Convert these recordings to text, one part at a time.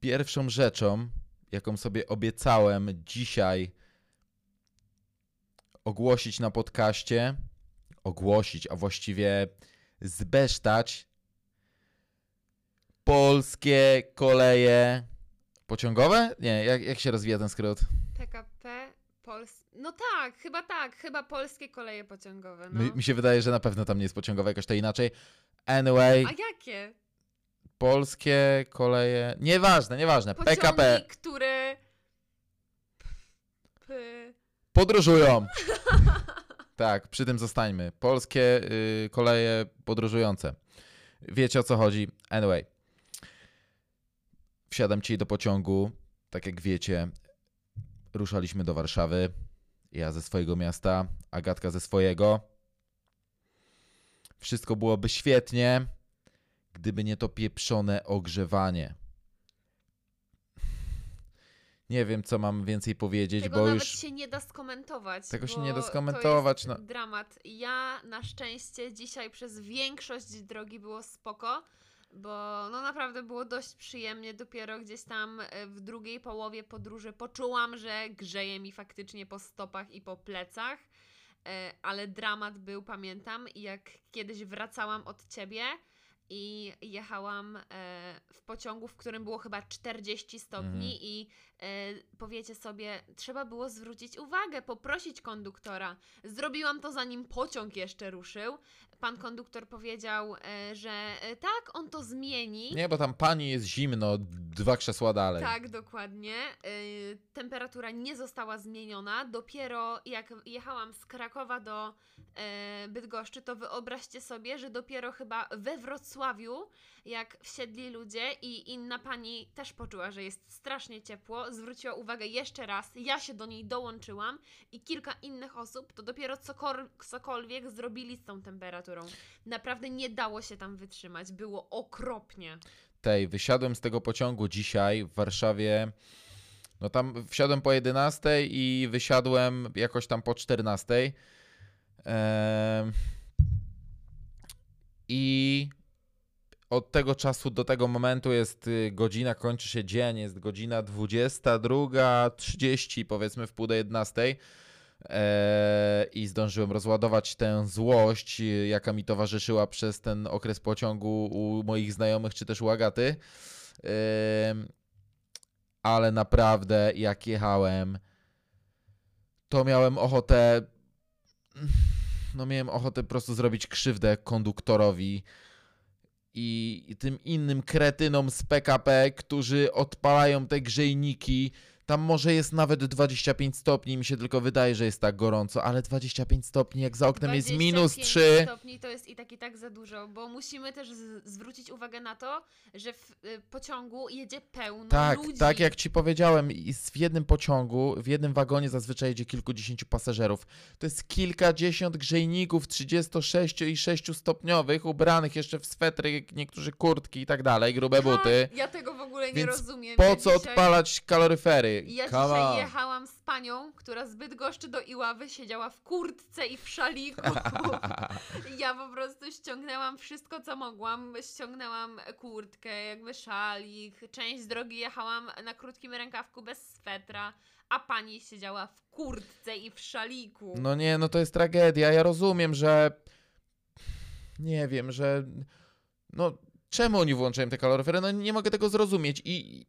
pierwszą rzeczą, jaką sobie obiecałem dzisiaj ogłosić na podcaście, ogłosić, a właściwie zbesztać polskie koleje pociągowe? Nie, jak, jak się rozwija ten skrót? PKP Pols... No tak, chyba tak, chyba polskie koleje pociągowe. No. Mi, mi się wydaje, że na pewno tam nie jest pociągowe, jakoś to inaczej. Anyway, A jakie? Polskie koleje. Nieważne, nieważne. Pociągi, PKP które. P... podróżują. tak, przy tym zostańmy. Polskie y, koleje podróżujące. Wiecie o co chodzi. Anyway. Wsiadam dzisiaj do pociągu. Tak jak wiecie, ruszaliśmy do Warszawy. Ja ze swojego miasta, Agatka ze swojego. Wszystko byłoby świetnie, gdyby nie to pieprzone ogrzewanie. Nie wiem, co mam więcej powiedzieć, Tego bo nawet już. się nie da skomentować. Tego się nie da to skomentować, jest no. Dramat. Ja na szczęście dzisiaj przez większość drogi było spoko, bo no naprawdę było dość przyjemnie. Dopiero gdzieś tam e, w drugiej połowie podróży poczułam, że grzeje mi faktycznie po stopach i po plecach. E, Ale dramat był, pamiętam, jak kiedyś wracałam od ciebie i jechałam e, w pociągu, w którym było chyba 40 stopni Mhm. i powiecie sobie, trzeba było zwrócić uwagę, poprosić konduktora. Zrobiłam to zanim pociąg jeszcze ruszył. Pan konduktor powiedział, e, że e, tak, on to zmieni. Nie, bo tam pani jest zimno, dwa krzesła dalej. Tak, dokładnie. Temperatura nie została zmieniona. Dopiero jak jechałam z Krakowa do Bydgoszczy, to wyobraźcie sobie, że dopiero chyba we Wrocławiu, jak wsiedli ludzie i inna pani też poczuła, że jest strasznie ciepło, zwróciła uwagę jeszcze raz, ja się do niej dołączyłam i kilka innych osób, to dopiero cokor- cokolwiek zrobili z tą temperaturą. Naprawdę nie dało się tam wytrzymać, było okropnie. Tej, wysiadłem z tego pociągu dzisiaj w Warszawie. No tam wsiadłem po 11 i wysiadłem jakoś tam po 14. Em, I od tego czasu do tego momentu jest y, godzina, kończy się dzień, jest godzina 22.30, powiedzmy w pół do 11. E, I zdążyłem rozładować tę złość, y, jaka mi towarzyszyła przez ten okres pociągu u moich znajomych, czy też u Agaty. Em, Ale naprawdę, jak jechałem, to miałem ochotę. No, miałem ochotę po prostu zrobić krzywdę konduktorowi i tym innym kretynom z PKP, którzy odpalają te grzejniki. Tam może jest nawet 25 stopni, mi się tylko wydaje, że jest tak gorąco, ale 25 stopni, jak za oknem jest minus 25 3. stopni to jest i tak i tak za dużo, bo musimy też zwrócić uwagę na to, że w y, pociągu jedzie pełno Tak, ludzi. tak jak ci powiedziałem, w jednym pociągu, w jednym wagonie zazwyczaj jedzie kilkudziesięciu pasażerów. To jest kilkadziesiąt grzejników 36 i 6 stopniowych, ubranych jeszcze w swetry, niektórzy kurtki i tak dalej, grube buty. Tak, ja tego w ogóle nie Więc rozumiem. Po co dzisiaj, odpalać kaloryfery? Ja Come dzisiaj jechałam z panią, która zbyt goszczy do Iławy siedziała w kurtce i w szaliku. ja po prostu ściągnęłam wszystko, co mogłam. Ściągnęłam kurtkę, jakby szalik. Część drogi jechałam na krótkim rękawku bez swetra, a pani siedziała w kurtce i w szaliku. No nie, no to jest tragedia. Ja rozumiem, że. Nie wiem, że. No, czemu oni włączają te kaloryfery? No nie mogę tego zrozumieć. I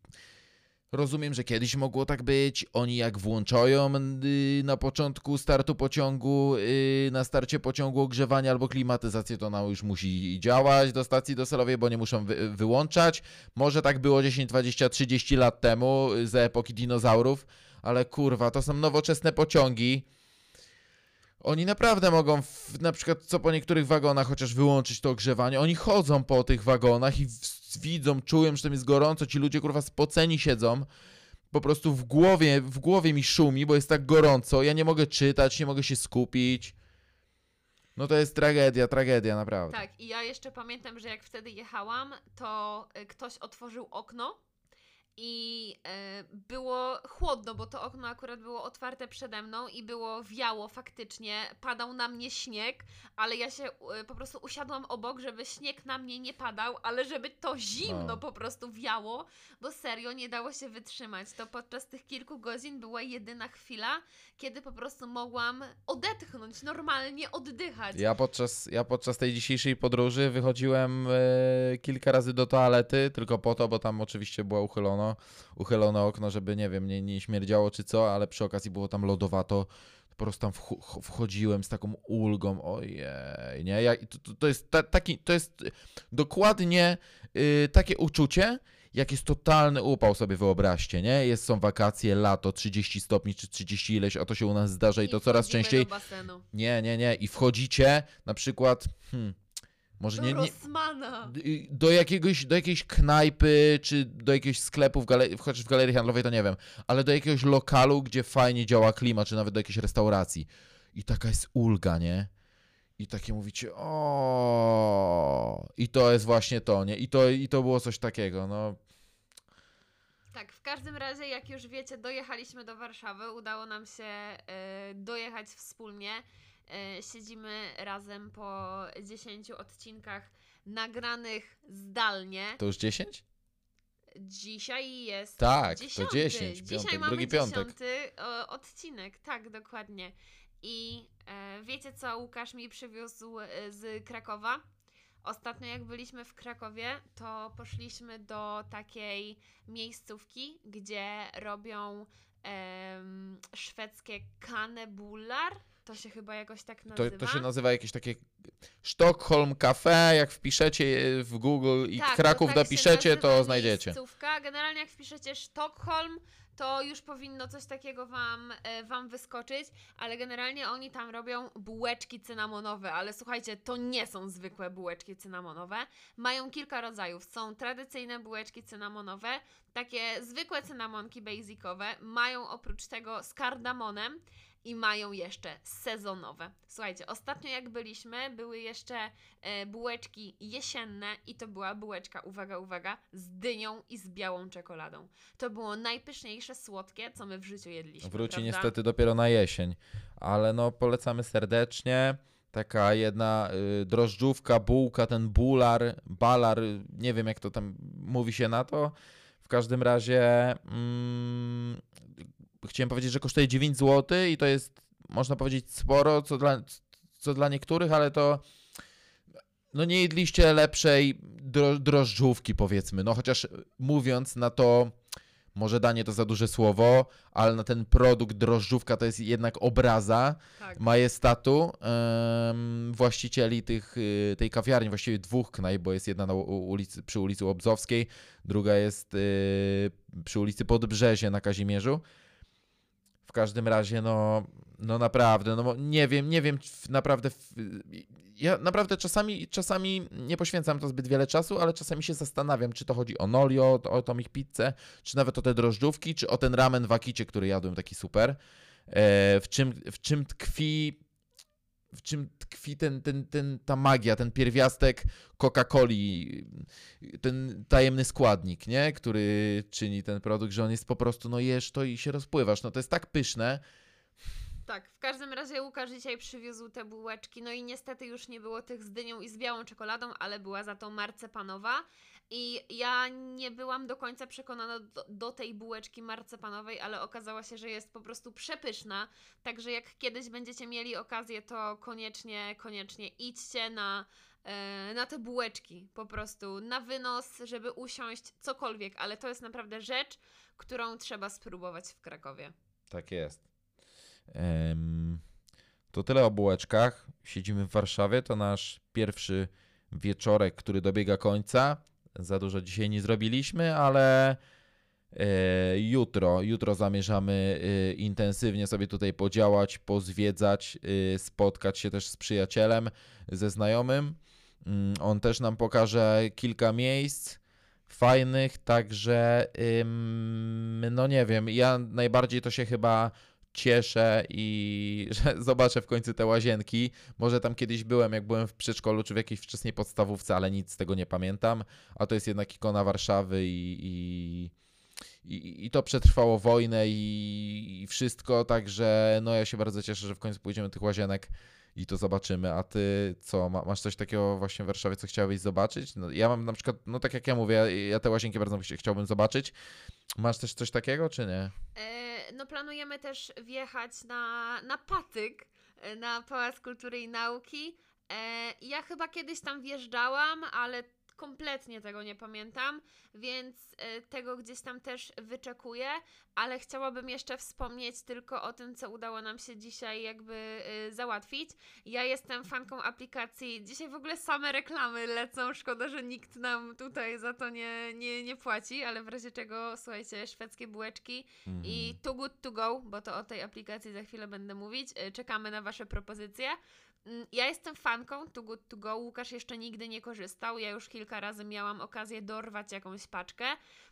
rozumiem, że kiedyś mogło tak być. Oni jak włączają y, na początku startu pociągu, y, na starcie pociągu ogrzewanie albo klimatyzację, to ona już musi działać do stacji docelowej, bo nie muszą wy, wyłączać. Może tak było 10, 20, 30 lat temu, y, za epoki dinozaurów, ale kurwa, to są nowoczesne pociągi. Oni naprawdę mogą, w, na przykład co po niektórych wagonach, chociaż wyłączyć to ogrzewanie. Oni chodzą po tych wagonach i w, widzą, czują, że tam jest gorąco. Ci ludzie kurwa spoceni siedzą. Po prostu w głowie, w głowie mi szumi, bo jest tak gorąco. Ja nie mogę czytać, nie mogę się skupić. No to jest tragedia, tragedia, naprawdę. Tak, i ja jeszcze pamiętam, że jak wtedy jechałam, to y, ktoś otworzył okno i e, było chłodno, bo to okno akurat było otwarte przede mną i było wiało faktycznie, padał na mnie śnieg, ale ja się po prostu usiadłam obok, żeby śnieg na mnie nie padał, ale żeby to zimno No. po prostu wiało, bo serio nie dało się wytrzymać. To podczas tych kilku godzin była jedyna chwila, kiedy po prostu mogłam odetchnąć, normalnie oddychać. Ja podczas, ja podczas tej dzisiejszej podróży wychodziłem e, kilka razy do toalety, tylko po to, bo tam oczywiście było uchylone okno, żeby nie wiem, nie, nie śmierdziało czy co, ale przy okazji było tam lodowato. Po prostu tam wch- wchodziłem z taką ulgą, ojej, nie? Ja, to, to- jest ta, taki, to jest dokładnie y, takie uczucie, jak jest totalny upał, sobie wyobraźcie, nie? Jest, są wakacje, lato, 30 stopni czy 30 ileś, a to się u nas zdarza i to coraz częściej. Nie, nie, nie. I wchodzicie na przykład, hmm, może Do nie, nie y, do, jakiegoś, do jakiejś knajpy, czy do jakiegoś sklepu, w galerii, chociaż w galerii handlowej to nie wiem, ale do jakiegoś lokalu, gdzie fajnie działa klima, czy nawet do jakiejś restauracji. I taka jest ulga, nie? I takie mówicie, o I to jest właśnie to, nie? I to, I to było coś takiego, no. Tak, w każdym razie, jak już wiecie, dojechaliśmy do Warszawy, udało nam się e, dojechać wspólnie. E, siedzimy razem po 10 odcinkach nagranych zdalnie. To już 10? Dzisiaj jest. Tak, to dziesiąty. 10, Dzisiaj piątek, mamy drugi piątek. odcinek, tak, dokładnie. I e, wiecie co Łukasz mi przywiózł e, z Krakowa? Ostatnio jak byliśmy w Krakowie, to poszliśmy do takiej miejscówki, gdzie robią em, szwedzkie kanebular. To się chyba jakoś tak To, nazywa. to się nazywa jakieś takie Sztokholm Cafe, jak wpiszecie w Google i Tak, Kraków to tak napiszecie, to znajdziecie. Miejscówka. Generalnie jak wpiszecie Sztokholm, to już powinno coś takiego wam, e, wam wyskoczyć, ale generalnie oni tam robią bułeczki cynamonowe, ale słuchajcie, to nie są zwykłe bułeczki cynamonowe. Mają kilka rodzajów. Są tradycyjne bułeczki cynamonowe, takie zwykłe cynamonki basicowe, mają oprócz tego z kardamonem i mają jeszcze sezonowe. Słuchajcie, ostatnio jak byliśmy, były jeszcze e, bułeczki jesienne i to była bułeczka, uwaga, uwaga, z dynią i z białą czekoladą. To było najpyszniejsze słodkie, co my w życiu jedliśmy. Wróci prawda? niestety dopiero na jesień, ale no polecamy serdecznie. Taka jedna y, drożdżówka, bułka, ten bular, balar, nie wiem jak to tam mówi się na to. W każdym razie mm, chciałem powiedzieć, że kosztuje 9 zł i to jest, można powiedzieć, sporo, co dla, co dla niektórych, ale to no nie jedliście lepszej dro, drożdżówki powiedzmy, no chociaż mówiąc na to, może danie to za duże słowo, ale na ten produkt drożdżówka to jest jednak obraza Tak. majestatu em, właścicieli tych, y, tej kawiarni, właściwie dwóch knajp, bo jest jedna na ulicy, przy ulicy Łobzowskiej, druga jest y, przy ulicy Podbrzezie na Kazimierzu. W każdym razie, no, no naprawdę, no nie wiem, nie wiem, naprawdę, ja naprawdę czasami, czasami nie poświęcam to zbyt wiele czasu, ale czasami się zastanawiam, czy to chodzi o Nolio, o, o tą ich pizzę, czy nawet o te drożdżówki, czy o ten ramen w Akicie, który jadłem, taki super. E, w, czym, w czym tkwi w czym tkwi ten, ten, ten, ta magia, ten pierwiastek Coca-Coli, ten tajemny składnik, nie? który czyni ten produkt, że on jest po prostu, no jesz to i się rozpływasz. No to jest tak pyszne. Tak, w każdym razie Łukasz dzisiaj przywiózł te bułeczki, no i niestety już nie było tych z dynią i z białą czekoladą, ale była za to marcepanowa. I ja nie byłam do końca przekonana do, do tej bułeczki marcepanowej, ale okazało się, że jest po prostu przepyszna. Także jak kiedyś będziecie mieli okazję, to koniecznie, koniecznie idźcie na, e, na te bułeczki. Po prostu na wynos, żeby usiąść, cokolwiek, ale to jest naprawdę rzecz, którą trzeba spróbować w Krakowie. Tak jest. Em, to tyle o bułeczkach. Siedzimy w Warszawie. To nasz pierwszy wieczorek, który dobiega końca. Za dużo dzisiaj nie zrobiliśmy, ale e, jutro, jutro zamierzamy e, intensywnie sobie tutaj podziałać, pozwiedzać, e, spotkać się też z przyjacielem, ze znajomym. Mm, On też nam pokaże kilka miejsc fajnych, także no nie wiem, ja najbardziej to się chyba cieszę i że zobaczę w końcu te łazienki. Może tam kiedyś byłem, jak byłem w przedszkolu czy w jakiejś wczesnej podstawówce, ale nic z tego nie pamiętam. A to jest jednak ikona Warszawy i, i, i, i to przetrwało wojnę i, i wszystko, także no ja się bardzo cieszę, że w końcu pójdziemy do tych łazienek i to zobaczymy. A ty co, ma, masz coś takiego właśnie w Warszawie, co chciałbyś zobaczyć? No, ja mam na przykład, no tak jak ja mówię, ja, ja te łazienki bardzo chci- chciałbym zobaczyć. Masz też coś takiego, czy nie? No planujemy też wjechać na, na patyk, e, na Pałac Kultury i Nauki. E, ja chyba kiedyś tam wjeżdżałam, ale kompletnie tego nie pamiętam, więc e, tego gdzieś tam też wyczekuję, ale chciałabym jeszcze wspomnieć tylko o tym, co udało nam się dzisiaj jakby e, załatwić. Ja jestem fanką aplikacji, dzisiaj w ogóle same reklamy lecą, szkoda, że nikt nam tutaj za to nie, nie, nie płaci, ale w razie czego, słuchajcie, szwedzkie bułeczki i Too Good To Go, bo to o tej aplikacji za chwilę będę mówić. E, Czekamy na Wasze propozycje. Mm, Ja jestem fanką Too Good To Go. Łukasz jeszcze nigdy nie korzystał. Ja już kilka razy miałam okazję dorwać jakąś paczkę.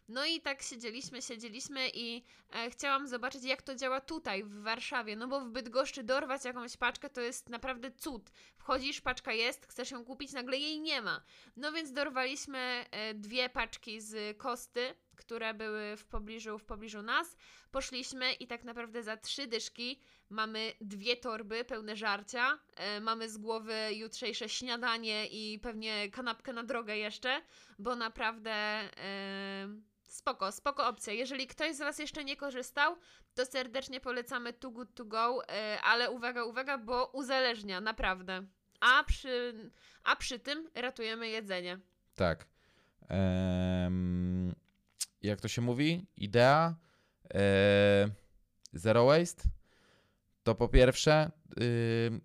No i tak siedzieliśmy, siedzieliśmy i e, chciałam zobaczyć, jak to działa tutaj, w Warszawie. No bo w Bydgoszczy dorwać jakąś paczkę to jest naprawdę cud. Wchodzisz, paczka jest, chcesz ją kupić, nagle jej nie ma. No więc dorwaliśmy e, dwie paczki z Kosty, które były w pobliżu, w pobliżu nas. Poszliśmy i tak naprawdę za trzy dyszki mamy dwie torby pełne żarcia, e, mamy z głowy jutrzejsze śniadanie i pewnie kanapkę na drogę jeszcze, bo naprawdę e, spoko, spoko opcja. Jeżeli ktoś z Was jeszcze nie korzystał, to serdecznie polecamy Too Good To Go, e, ale uwaga, uwaga, bo uzależnia, naprawdę. A przy, a przy tym ratujemy jedzenie. Tak. Em, jak to się mówi? Idea e, Zero Waste. To po pierwsze, y,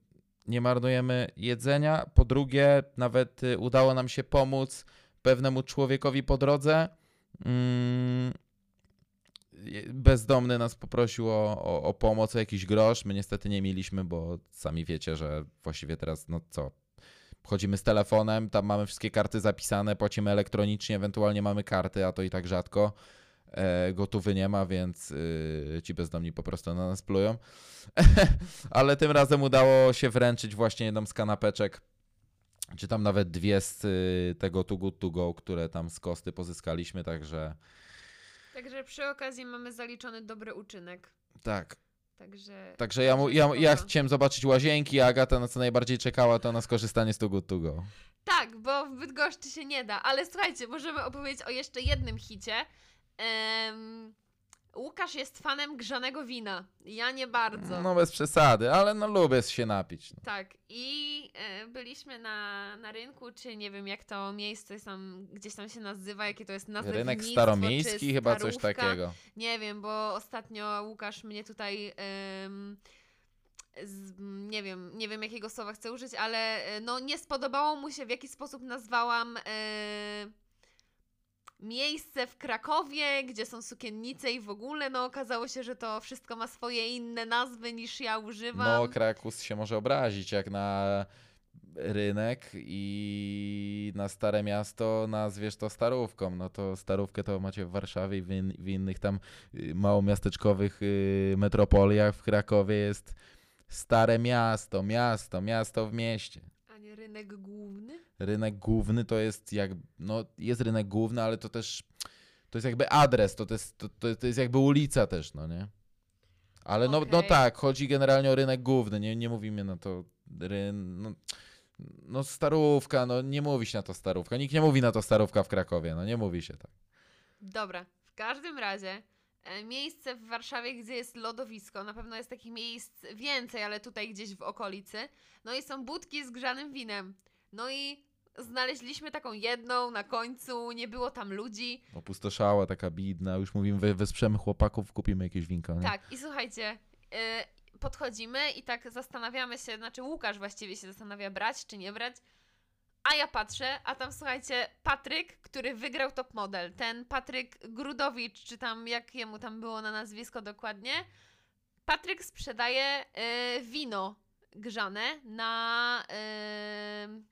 nie marnujemy jedzenia. Po drugie, nawet y, udało nam się pomóc pewnemu człowiekowi po drodze. Mm, bezdomny nas poprosił o, o, o pomoc, o jakiś grosz. My niestety nie mieliśmy, bo sami wiecie, że właściwie teraz, no co, Wchodzimy z telefonem, tam mamy wszystkie karty zapisane, płacimy elektronicznie, ewentualnie mamy karty, a to i tak rzadko. E, gotówy nie ma, więc y, ci bezdomni po prostu na nas plują. Ale tym razem udało się wręczyć właśnie jedną z kanapeczek, czy tam nawet dwie z y, tego Too Good To Go, które tam z kosty pozyskaliśmy, także Także przy okazji mamy zaliczony dobry uczynek. tak. Także. Także ja, mu, ja, ja chciałem zobaczyć łazienki, a Agata na co najbardziej czekała, to na skorzystanie z Too Good To Go. Tak, bo w Bydgoszczy się nie da. Ale słuchajcie, możemy opowiedzieć o jeszcze jednym hicie. Em, Łukasz jest fanem grzanego wina. Ja nie bardzo. No bez przesady, ale no lubię się napić. No. Tak, i e, byliśmy na, na rynku, czy nie wiem jak to miejsce jest tam, gdzieś tam się nazywa, jakie to jest Rynek nazewnictwo, staromiejski, chyba coś takiego. Nie wiem, bo ostatnio Łukasz mnie tutaj. em, z, nie wiem, nie wiem jakiego słowa chcę użyć, ale e, no nie spodobało mu się w jaki sposób nazwałam e, miejsce w Krakowie, gdzie są sukiennice i w ogóle, no okazało się, że to wszystko ma swoje inne nazwy niż ja używam. No Krakus się może obrazić, jak na rynek i na Stare Miasto nazwiesz to Starówką. No to Starówkę to macie w Warszawie i w, in, w innych tam y, małomiasteczkowych y, metropoliach. W Krakowie jest Stare Miasto, miasto, miasto w mieście. A nie rynek główny? Rynek główny to jest jak, no jest rynek główny, ale to też, to jest jakby adres, to, to, jest, to, to, jest jakby ulica też, no nie? Ale no, no Okej. tak, chodzi generalnie o rynek główny, nie, nie mówimy na to ryn, no, no starówka, no nie mówi się na to starówka, nikt nie mówi na to starówka w Krakowie, no nie mówi się tak. Dobra, w każdym razie e, miejsce w Warszawie, gdzie jest lodowisko, na pewno jest takich miejsc więcej, ale tutaj gdzieś w okolicy. No i są budki z grzanym winem. No i znaleźliśmy taką jedną na końcu, nie było tam ludzi. Opustoszała, taka bidna, już mówimy, we, wesprzemy chłopaków, kupimy jakieś winko, nie? Tak, i słuchajcie, y, podchodzimy i tak zastanawiamy się, znaczy Łukasz właściwie się zastanawia brać czy nie brać. A ja patrzę, a tam słuchajcie, Patryk, który wygrał top model, ten Patryk Grudowicz, czy tam jak jemu tam było na nazwisko dokładnie. Patryk sprzedaje y, wino grzane na, y,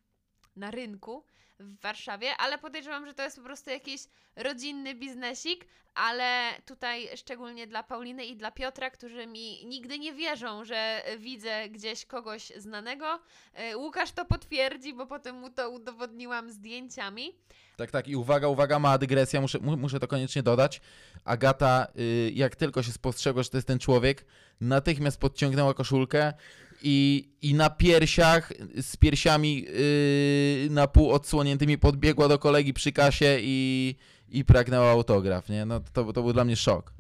na rynku w Warszawie, ale podejrzewam, że to jest po prostu jakiś rodzinny biznesik, ale tutaj szczególnie dla Pauliny i dla Piotra, którzy mi nigdy nie wierzą, że widzę gdzieś kogoś znanego. E, Łukasz to potwierdzi, bo potem mu to udowodniłam zdjęciami. Tak, tak. I uwaga, uwaga, mała dygresja, muszę, mu- muszę to koniecznie dodać. Agata, y, jak tylko się spostrzegła, że to jest ten człowiek, natychmiast podciągnęła koszulkę i, i na piersiach, z piersiami y, na pół odsłoniętymi podbiegła do kolegi przy kasie i, i pragnęła autograf, nie? No to, to był dla mnie szok.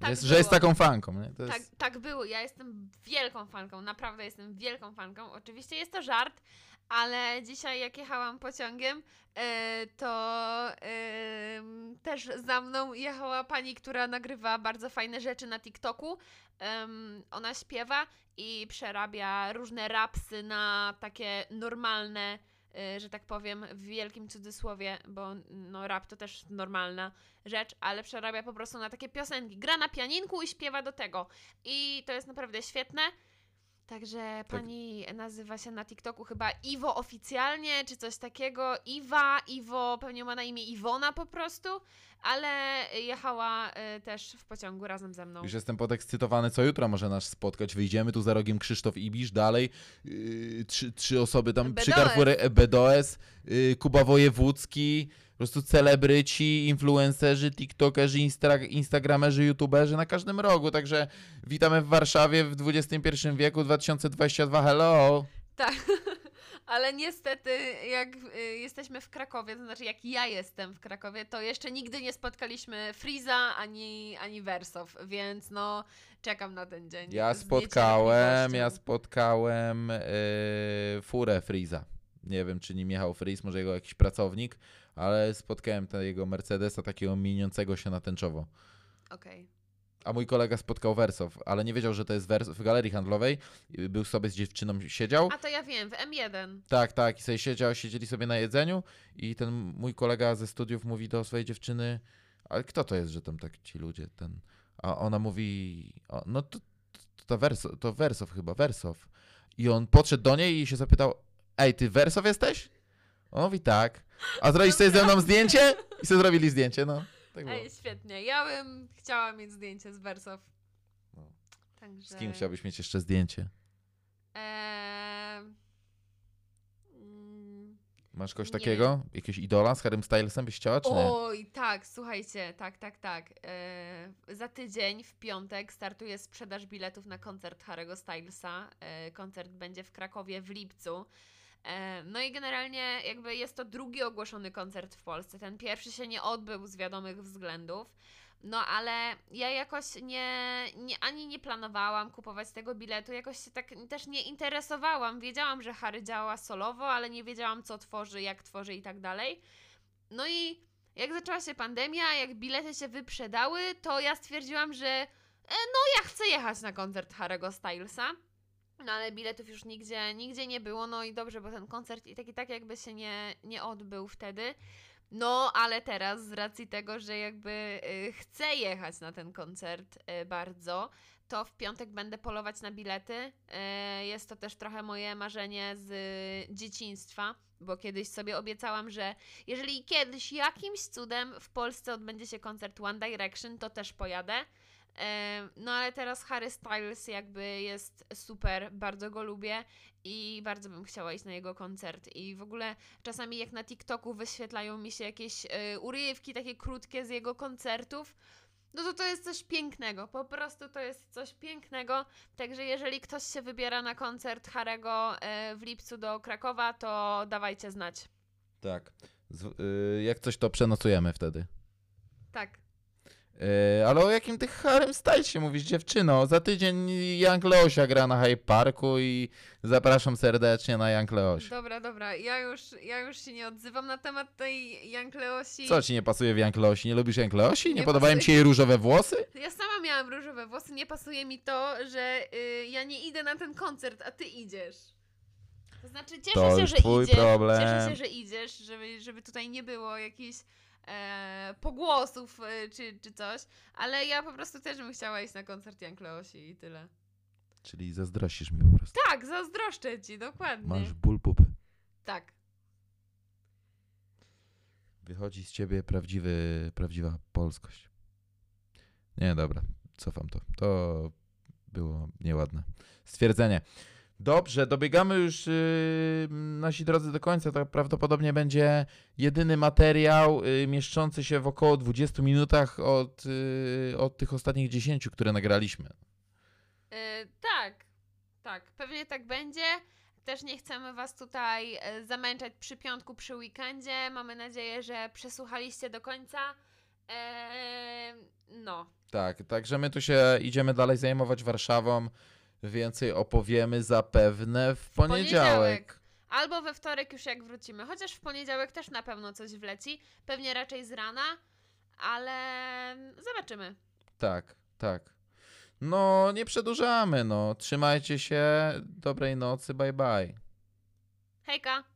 Tak jest, że jest taką fanką, nie? To Tak, jest... tak było. Ja jestem wielką fanką, naprawdę jestem wielką fanką. Oczywiście jest to żart, ale dzisiaj jak jechałam pociągiem, e, to em, też za mną jechała pani, która nagrywa bardzo fajne rzeczy na TikToku. Ona śpiewa i przerabia różne rapsy na takie normalne, e, że tak powiem, w wielkim cudzysłowie, bo no, rap to też normalna rzecz, ale przerabia po prostu na takie piosenki. Gra na pianinku i śpiewa do tego. I to jest naprawdę świetne. Także pani nazywa się na TikToku chyba Iwo oficjalnie, czy coś takiego. Iwa, Iwo, pewnie ma na imię Iwona po prostu, ale jechała y, też w pociągu razem ze mną. Już jestem podekscytowany, co jutro może nas spotkać. Wyjdziemy tu za rogiem Krzysztof Ibisz, dalej yy, trzy, trzy osoby tam przy BDOS. Carrefourze, BDOS, yy, Kuba Wojewódzki, po prostu celebryci, influencerzy, tiktokerzy, instra, instagramerzy, youtuberzy na każdym rogu. Także witamy w Warszawie w XXI wieku 2022. Hello! Tak, ale niestety jak y, jesteśmy w Krakowie, to znaczy jak ja jestem w Krakowie, to jeszcze nigdy nie spotkaliśmy Friza ani, ani Wersow, więc no czekam na ten dzień. Ja spotkałem, ja spotkałem yy, furę Friza. Nie wiem, czy nim jechał Friz, może jego jakiś pracownik, ale spotkałem tego Mercedesa takiego mieniącego się na tęczowo. Okej. A mój kolega spotkał Wersow, ale nie wiedział, że to jest Wers w galerii handlowej. Był sobie z dziewczyną, siedział. A to ja wiem, w M1. Tak, tak, i sobie siedział, siedzieli sobie na jedzeniu i ten mój kolega ze studiów mówi do swojej dziewczyny, ale kto to jest, że tam tak ci ludzie, ten... A ona mówi, no to, to, to, Werso, to Wersow chyba, Wersow. I on podszedł do niej i się zapytał, ej, ty Wersow jesteś? On mówi tak. A zrobisz sobie ze mną zdjęcie? I sobie zrobili zdjęcie, no. Tak było. Ej, świetnie. Ja bym chciała mieć zdjęcie z Wersow. No. Także... Z kim chciałbyś mieć jeszcze zdjęcie? Eee... mm, Masz kogoś Nie takiego? Jakiegoś idola z Harrym Stylesem byś chciała, czy nie? Oj, tak, słuchajcie, tak, tak, tak. E, za tydzień, w piątek, startuje sprzedaż biletów na koncert Harry'ego Stylesa. E, koncert będzie w Krakowie w lipcu. E, no i generalnie jakby jest to drugi ogłoszony koncert w Polsce. Ten pierwszy się nie odbył z wiadomych względów. No ale ja jakoś nie, nie ani nie planowałam kupować tego biletu, jakoś się tak też nie interesowałam. Wiedziałam, że Harry działa solowo, ale nie wiedziałam co tworzy, jak tworzy i tak dalej. No i jak zaczęła się pandemia, jak bilety się wyprzedały, to ja stwierdziłam, że e, no ja chcę jechać na koncert Harry'ego Stylesa. No ale biletów już nigdzie, nigdzie nie było, no i dobrze, bo ten koncert i tak i tak jakby się nie, nie odbył wtedy. No, ale teraz z racji tego, że jakby y, chcę jechać na ten koncert y, bardzo, to w piątek będę polować na bilety. Y, jest to też trochę moje marzenie z dzieciństwa, bo kiedyś sobie obiecałam, że jeżeli kiedyś jakimś cudem w Polsce odbędzie się koncert One Direction, to też pojadę. No ale teraz Harry Styles jakby jest super, bardzo go lubię i bardzo bym chciała iść na jego koncert. I w ogóle czasami jak na TikToku wyświetlają mi się jakieś e, urywki takie krótkie z jego koncertów, no to to jest coś pięknego, po prostu to jest coś pięknego. Także jeżeli ktoś się wybiera na koncert Harego e, w lipcu do Krakowa, to dawajcie znać. Tak. Z, y, jak coś, to przenocujemy wtedy. Tak. Yy, ale o jakim ty Harrym Stylesie mówisz, dziewczyno? Za tydzień Young Leosia gra na Hyde Parku i zapraszam serdecznie na Young Leosia. Dobra, dobra, ja już, ja już się nie odzywam na temat tej Young Leosi. Co ci nie pasuje w Young Leosi? Nie lubisz Young Leosi? Nie, Nie podobają ci jej różowe włosy? Ja sama miałam różowe włosy, nie pasuje mi to, że y, ja nie idę na ten koncert, a ty idziesz. To znaczy cieszę To się, że twój idziesz, problem. cieszę się, że idziesz, żeby, żeby tutaj nie było jakichś e, pogłosów e, czy, czy coś, ale ja po prostu też bym chciała iść na koncert Young Leosi i tyle. Czyli zazdrościsz mi po prostu. Tak, zazdroszczę ci, dokładnie. Masz ból pupy. Tak. Wychodzi z ciebie prawdziwy, prawdziwa polskość. Nie, dobra, cofam to. To było nieładne stwierdzenie. Dobrze, dobiegamy już yy, nasi drodzy do końca. To prawdopodobnie będzie jedyny materiał yy, mieszczący się w około 20 minutach od, yy, od tych ostatnich 10, które nagraliśmy. Yy, tak, tak, pewnie tak będzie. Też nie chcemy Was tutaj e, zamęczać przy piątku, przy weekendzie. Mamy nadzieję, że przesłuchaliście do końca. Eee, no, Tak, także my tu się idziemy dalej zajmować Warszawą. Więcej opowiemy zapewne w poniedziałek. Albo we wtorek już jak wrócimy. Chociaż w poniedziałek też na pewno coś wleci. Pewnie raczej z rana, ale zobaczymy. Tak, tak. No, nie przedłużamy, no. Trzymajcie się. Dobrej nocy, bye bye. Hejka!